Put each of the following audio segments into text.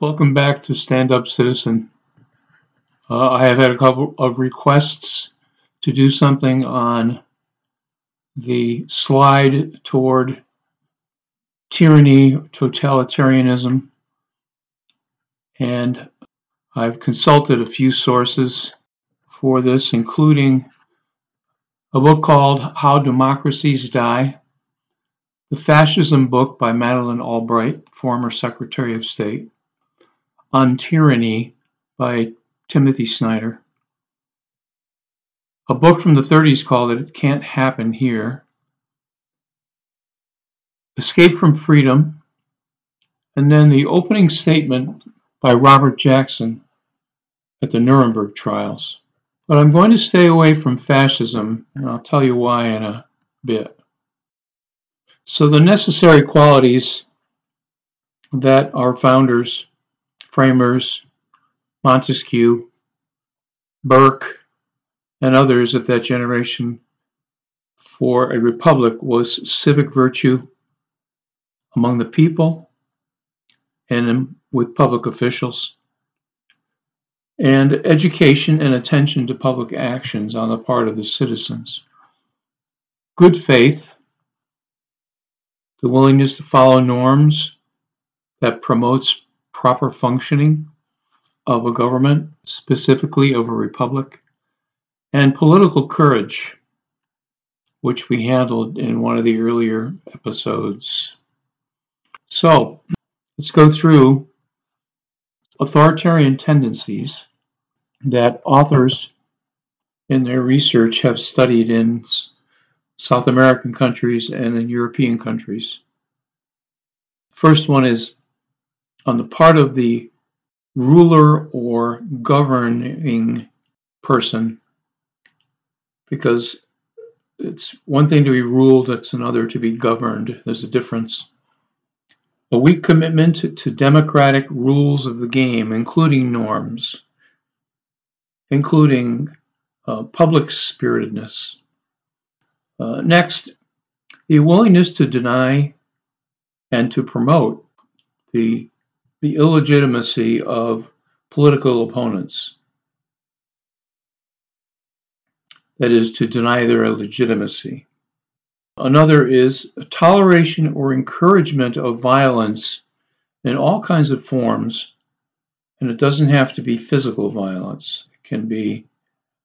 Welcome back to Stand Up Citizen. Uh, I have had a couple of requests to do something on the slide toward tyranny, totalitarianism, and I've consulted a few sources for this, including a book called How Democracies Die, the Fascism book by Madeleine Albright, former Secretary of State, On Tyranny by Timothy Snyder, a book from the 30s called It Can't Happen Here, Escape from Freedom, and then the opening statement by Robert Jackson at the Nuremberg trials. But I'm going to stay away from fascism, and I'll tell you why in a bit. So, the necessary qualities that our founders, framers, Montesquieu, Burke, and others of that generation for a republic was civic virtue among the people and with public officials, and education and attention to public actions on the part of the citizens. Good faith, the willingness to follow norms that promotes proper functioning of a government, specifically of a republic, and political courage, which we handled in one of the earlier episodes. So, let's go through authoritarian tendencies that authors in their research have studied in South American countries and in European countries. First one is on the part of the ruler or governing person, because it's one thing to be ruled, it's another to be governed. There's a difference. A weak commitment to democratic rules of the game, including norms, including uh, public spiritedness. Uh, next, the willingness to deny and to promote the, the illegitimacy of political opponents. That is, to deny their legitimacy. Another is toleration or encouragement of violence in all kinds of forms, and it doesn't have to be physical violence. It can be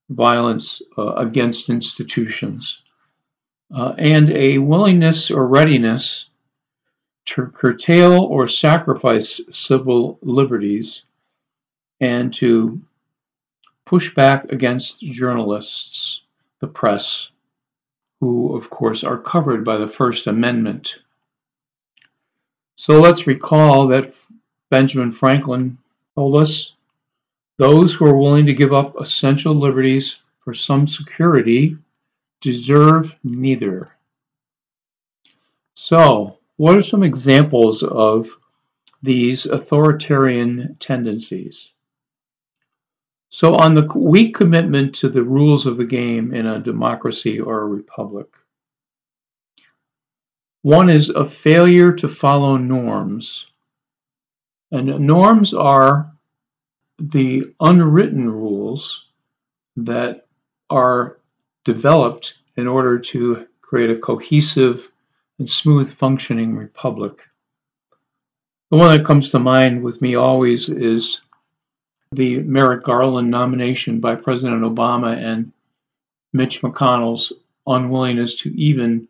violence uh, against institutions. Uh, and a willingness or readiness to curtail or sacrifice civil liberties and to push back against journalists, the press, who, of course, are covered by the First Amendment. So let's recall that Benjamin Franklin told us those who are willing to give up essential liberties for some security deserve neither. So, what are some examples of these authoritarian tendencies? So, on the weak commitment to the rules of the game in a democracy or a republic, one is a failure to follow norms. And norms are the unwritten rules that are developed in order to create a cohesive and smooth functioning republic. The one that comes to mind with me always is the Merrick Garland nomination by President Obama and Mitch McConnell's unwillingness to even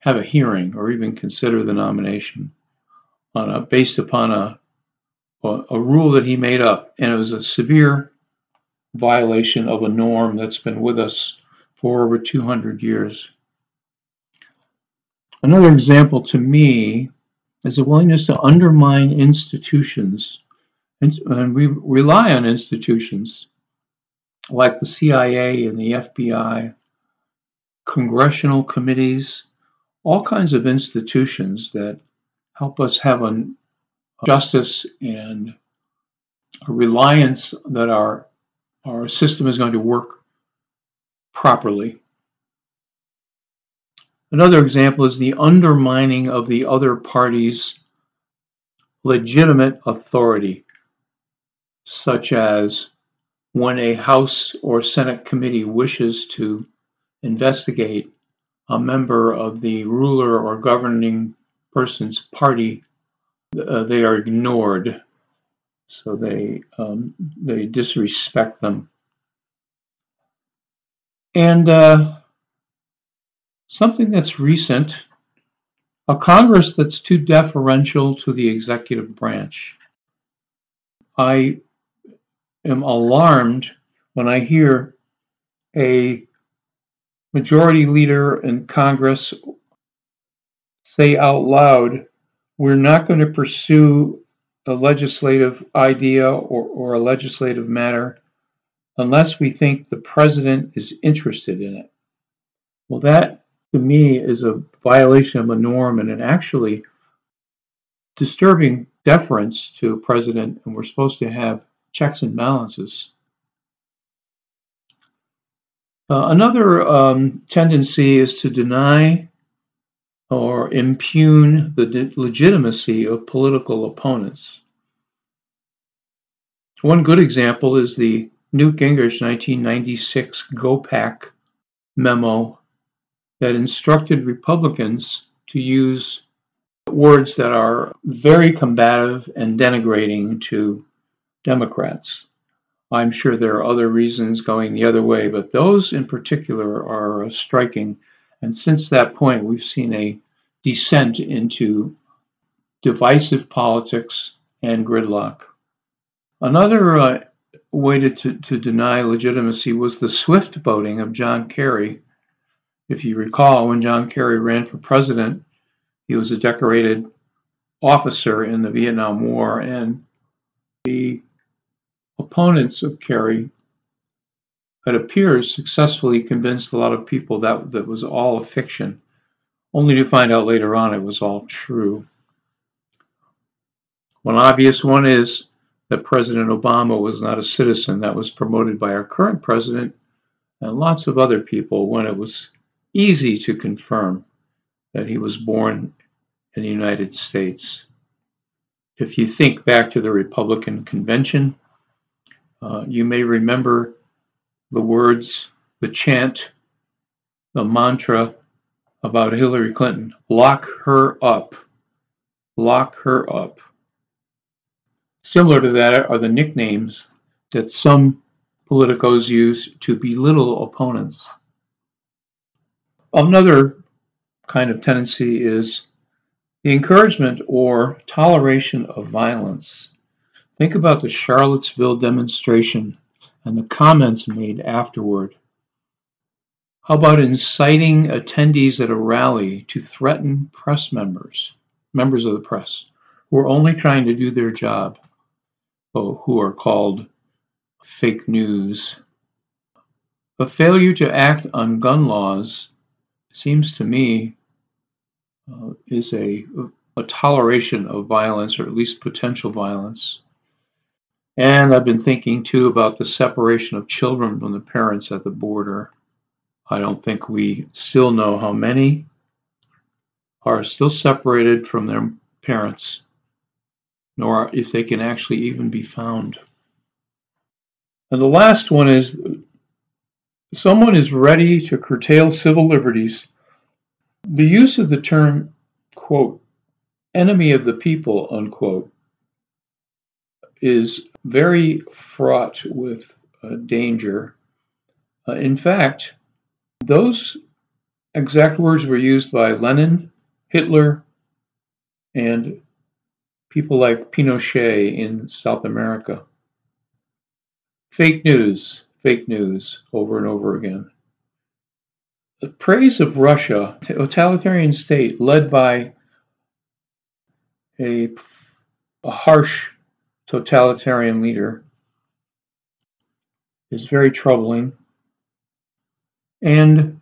have a hearing or even consider the nomination on a, based upon a, a rule that he made up. And it was a severe violation of a norm that's been with us for over 200 years. Another example to me is a willingness to undermine institutions and we rely on institutions like the CIA and the FBI, congressional committees, all kinds of institutions that help us have a justice and a reliance that our our system is going to work properly. Another example is the undermining of the other party's legitimate authority, such as when a House or Senate committee wishes to investigate a member of the ruler or governing person's party, uh, they are ignored. So they um, they disrespect them. And uh, something that's recent, a Congress that's too deferential to the executive branch. I am alarmed when I hear a majority leader in Congress say out loud, we're not going to pursue a legislative idea or, or a legislative matter unless we think the president is interested in it. Well, that to me is a violation of a norm and an actually disturbing deference to a president, and we're supposed to have checks and balances. Uh, another um, tendency is to deny or impugn the legitimacy of political opponents. One good example is the Newt Gingrich 1996 GOPAC memo that instructed Republicans to use words that are very combative and denigrating to Democrats. I'm sure there are other reasons going the other way, but those in particular are striking. And since that point, we've seen a descent into divisive politics and gridlock. Another uh, way to, to, to deny legitimacy was the swift boating of John Kerry. If you recall, when John Kerry ran for president, he was a decorated officer in the Vietnam War, and the opponents of Kerry, it appears, successfully convinced a lot of people that that was all a fiction, only to find out later on it was all true. One obvious one is that President Obama was not a citizen that was promoted by our current president and lots of other people when it was easy to confirm that he was born in the United States. If you think back to the Republican convention, uh, you may remember the words, the chant, the mantra about Hillary Clinton lock her up, lock her up. Similar to that are the nicknames that some politicos use to belittle opponents. Another kind of tendency is the encouragement or toleration of violence. Think about the Charlottesville demonstration and the comments made afterward. How about inciting attendees at a rally to threaten press members, members of the press, who are only trying to do their job, who are called fake news? A failure to act on gun laws seems to me uh, is a, a toleration of violence, or at least potential violence. And I've been thinking too about the separation of children from the parents at the border. I don't think we still know how many are still separated from their parents, nor if they can actually even be found. And the last one is someone is ready to curtail civil liberties. The use of the term, quote, enemy of the people, unquote, is very fraught with uh, danger. Uh, in fact, those exact words were used by Lenin, Hitler, and people like Pinochet in South America. Fake news, fake news, over and over again. The praise of Russia, totalitarian state led by a, a harsh totalitarian leader is very troubling. And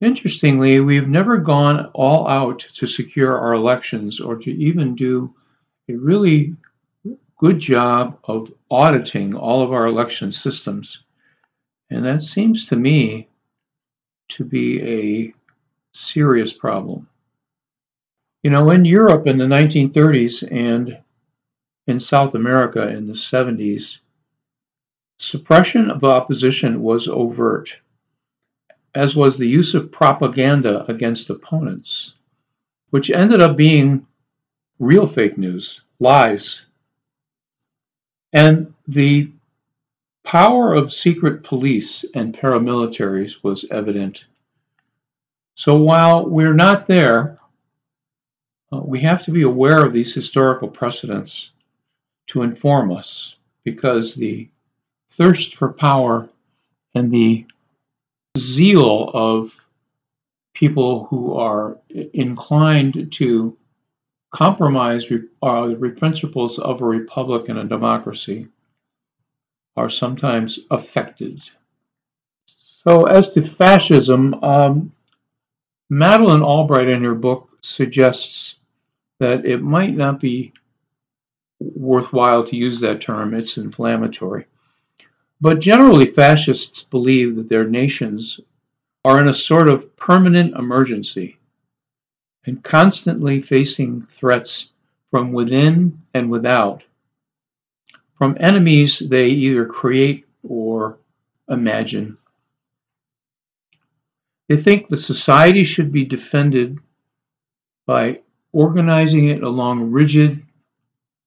interestingly, we've never gone all out to secure our elections or to even do a really good job of auditing all of our election systems. And that seems to me to be a serious problem. You know, in Europe in the 1930s and in South America in the 70s, suppression of opposition was overt, as was the use of propaganda against opponents, which ended up being real fake news, lies. And the power of secret police and paramilitaries was evident. So while we're not there, uh, we have to be aware of these historical precedents to inform us because the thirst for power and the zeal of people who are inclined to compromise uh, the principles of a republic and a democracy are sometimes affected. So, as to fascism, um, Madeleine Albright in her book suggests that it might not be worthwhile to use that term, it's inflammatory. But generally, fascists believe that their nations are in a sort of permanent emergency and constantly facing threats from within and without, from enemies they either create or imagine. They think the society should be defended by organizing it along rigid,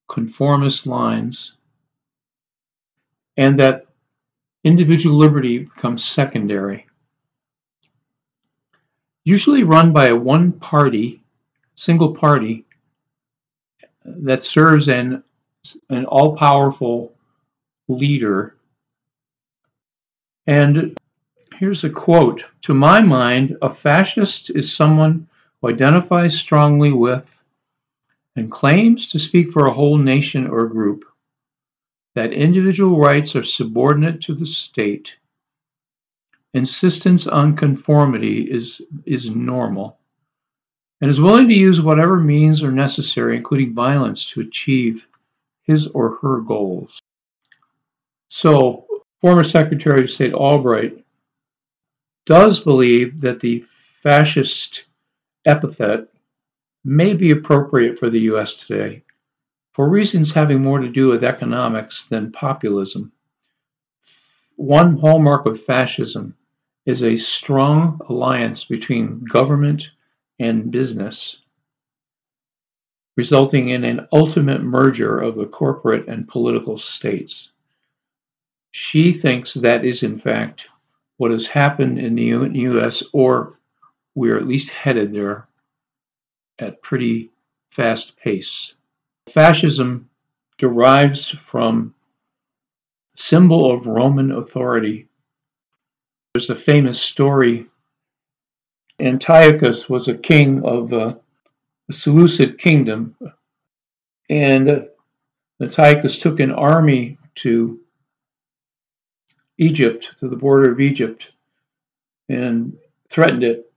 conformist lines, and that individual liberty becomes secondary. Usually run by a one party, single party, that serves an, an all powerful leader. And here's a quote To my mind, a fascist is someone who identifies strongly with and claims to speak for a whole nation or group, that individual rights are subordinate to the state. Insistence on conformity is, is normal, and is willing to use whatever means are necessary, including violence, to achieve his or her goals. So, former Secretary of State Albright does believe that the fascist epithet may be appropriate for the US today for reasons having more to do with economics than populism. One hallmark of fascism is a strong alliance between government and business, resulting in an ultimate merger of the corporate and political states. She thinks that is, in fact, what has happened in the US, or we're at least headed there at pretty fast pace. Fascism derives from symbol of Roman authority. There's a famous story. Antiochus was a king of uh, the Seleucid kingdom, and Antiochus took an army to Egypt, to the border of Egypt, and threatened it.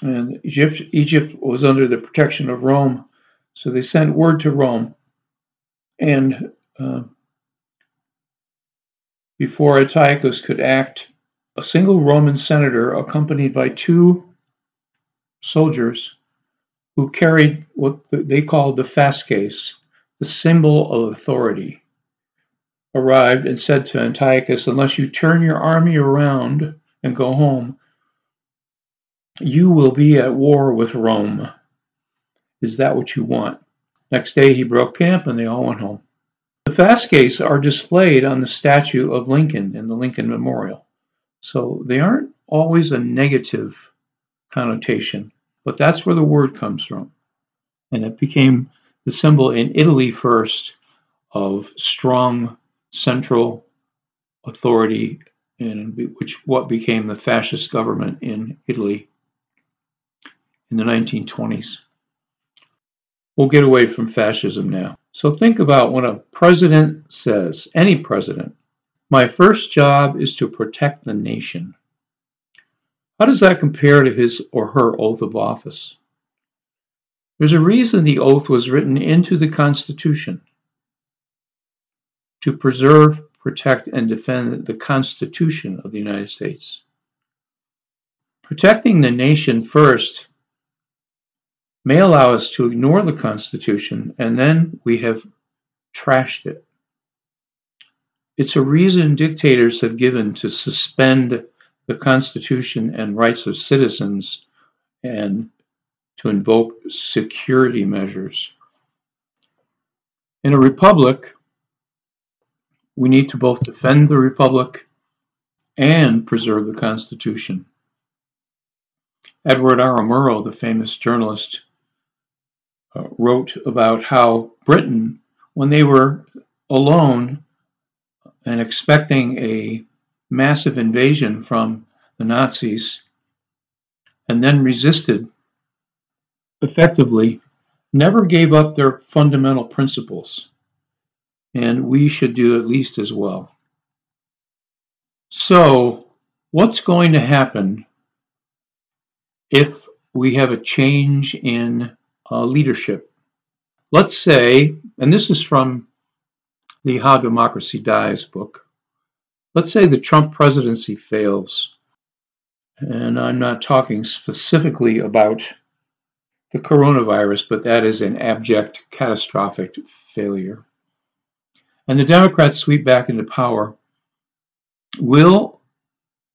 And Egypt, Egypt was under the protection of Rome, so they sent word to Rome. And uh, before Antiochus could act, a single Roman senator, accompanied by two soldiers who carried what they called the fasces, the symbol of authority, arrived and said to Antiochus, Unless you turn your army around and go home, you will be at war with Rome. Is that what you want? Next day he broke camp and they all went home. The fasces are displayed on the statue of Lincoln in the Lincoln Memorial. So they aren't always a negative connotation, but that's where the word comes from. And it became the symbol in Italy first of strong central authority, and which what became the fascist government in Italy in the 1920s. We'll get away from fascism now. So think about when a president says, any president, my first job is to protect the nation. How does that compare to his or her oath of office? There's a reason the oath was written into the Constitution to preserve, protect, and defend the Constitution of the United States. Protecting the nation first may allow us to ignore the Constitution, and then we have trashed it. It's a reason dictators have given to suspend the Constitution and rights of citizens and to invoke security measures. In a republic, we need to both defend the republic and preserve the Constitution. Edward R. Murrow, the famous journalist, uh, wrote about how Britain, when they were alone and expecting a massive invasion from the Nazis, and then resisted effectively, never gave up their fundamental principles. And we should do at least as well. So, what's going to happen if we have a change in uh, leadership? Let's say, and this is from the How Democracy Dies book, let's say the Trump presidency fails. And I'm not talking specifically about the coronavirus, but that is an abject, catastrophic failure. And the Democrats sweep back into power Will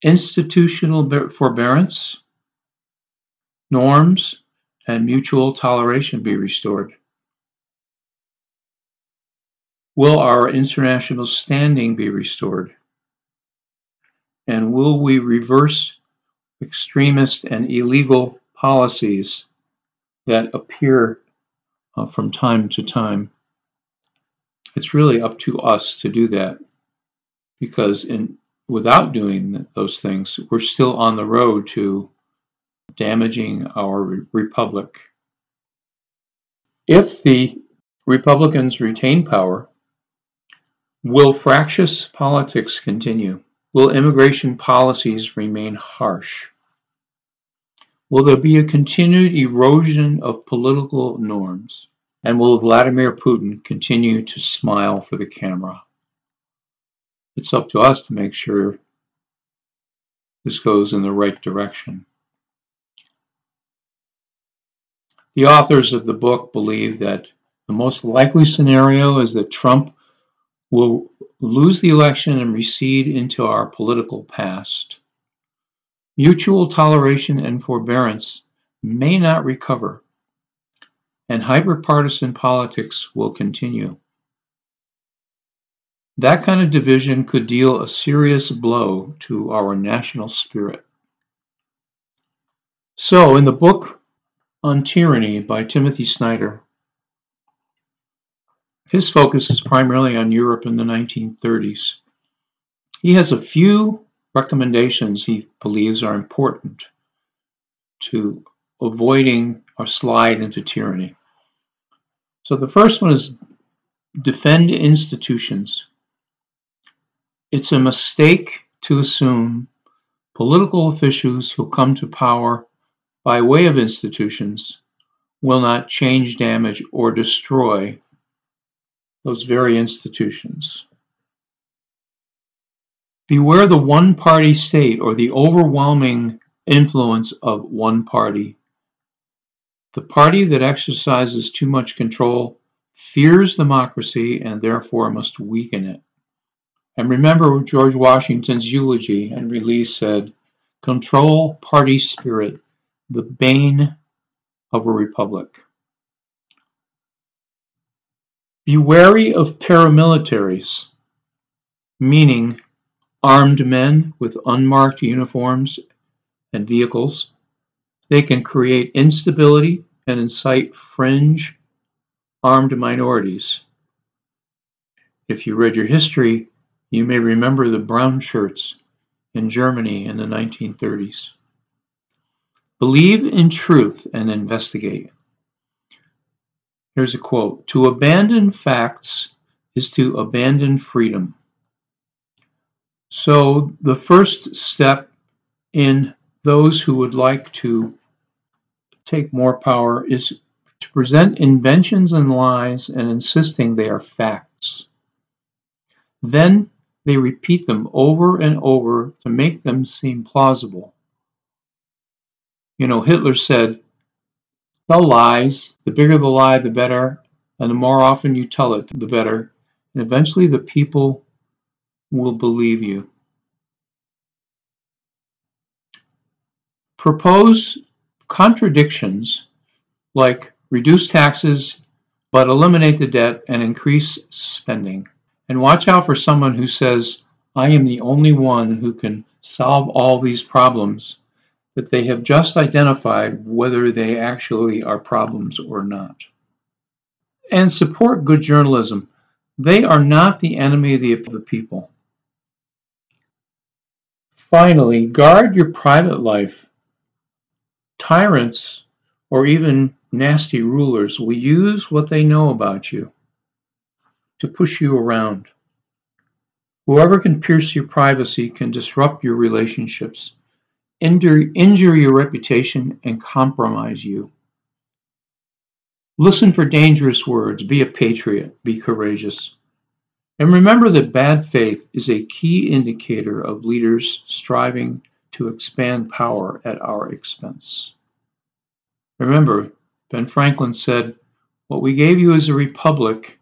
institutional forbearance, norms, and mutual toleration be restored? Will our international standing be restored? And will we reverse extremist and illegal policies that appear uh, from time to time? It's really up to us to do that because in without doing those things, we're still on the road to damaging our republic. If the Republicans retain power, will fractious politics continue? Will immigration policies remain harsh? Will there be a continued erosion of political norms? And will Vladimir Putin continue to smile for the camera? It's up to us to make sure this goes in the right direction. The authors of the book believe that the most likely scenario is that Trump will lose the election and recede into our political past. Mutual toleration and forbearance may not recover, and hyperpartisan politics will continue. That kind of division could deal a serious blow to our national spirit. So, in the book on Tyranny by Timothy Snyder, his focus is primarily on Europe in the 1930s. He has a few recommendations he believes are important to avoiding a slide into tyranny. So the first one is defend institutions. It's a mistake to assume political officials who come to power by way of institutions will not change, damage, or destroy those very institutions. Beware the one party state or the overwhelming influence of one party. The party that exercises too much control fears democracy and therefore must weaken it. And remember George Washington's eulogy and release said, Control party spirit, the bane of a republic. Be wary of paramilitaries, meaning armed men with unmarked uniforms and vehicles. They can create instability and incite fringe armed minorities. If you read your history, you may remember the brown shirts in Germany in the 1930s. Believe in truth and investigate. Here's a quote To abandon facts is to abandon freedom. So, the first step in those who would like to take more power is to present inventions and lies and insisting they are facts. Then they repeat them over and over to make them seem plausible. You know, Hitler said, Tell lies, the bigger the lie, the better, and the more often you tell it, the better. And eventually the people will believe you. Propose contradictions like reduce taxes but eliminate the debt and increase spending. And watch out for someone who says, I am the only one who can solve all these problems, that they have just identified whether they actually are problems or not. And support good journalism. They are not the enemy of the people. Finally, guard your private life. Tyrants or even nasty rulers will use what they know about you to push you around. Whoever can pierce your privacy can disrupt your relationships, injure, injure your reputation, and compromise you. Listen for dangerous words. Be a patriot. Be courageous. And remember that bad faith is a key indicator of leaders striving to expand power at our expense. Remember, Ben Franklin said, What we gave you is a republic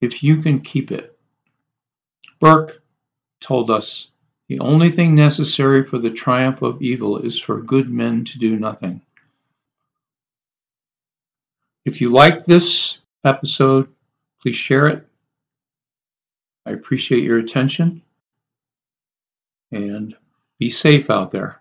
if you can keep it. Burke told us, The only thing necessary for the triumph of evil is for good men to do nothing. If you like this episode, please share it. I appreciate your attention and be safe out there.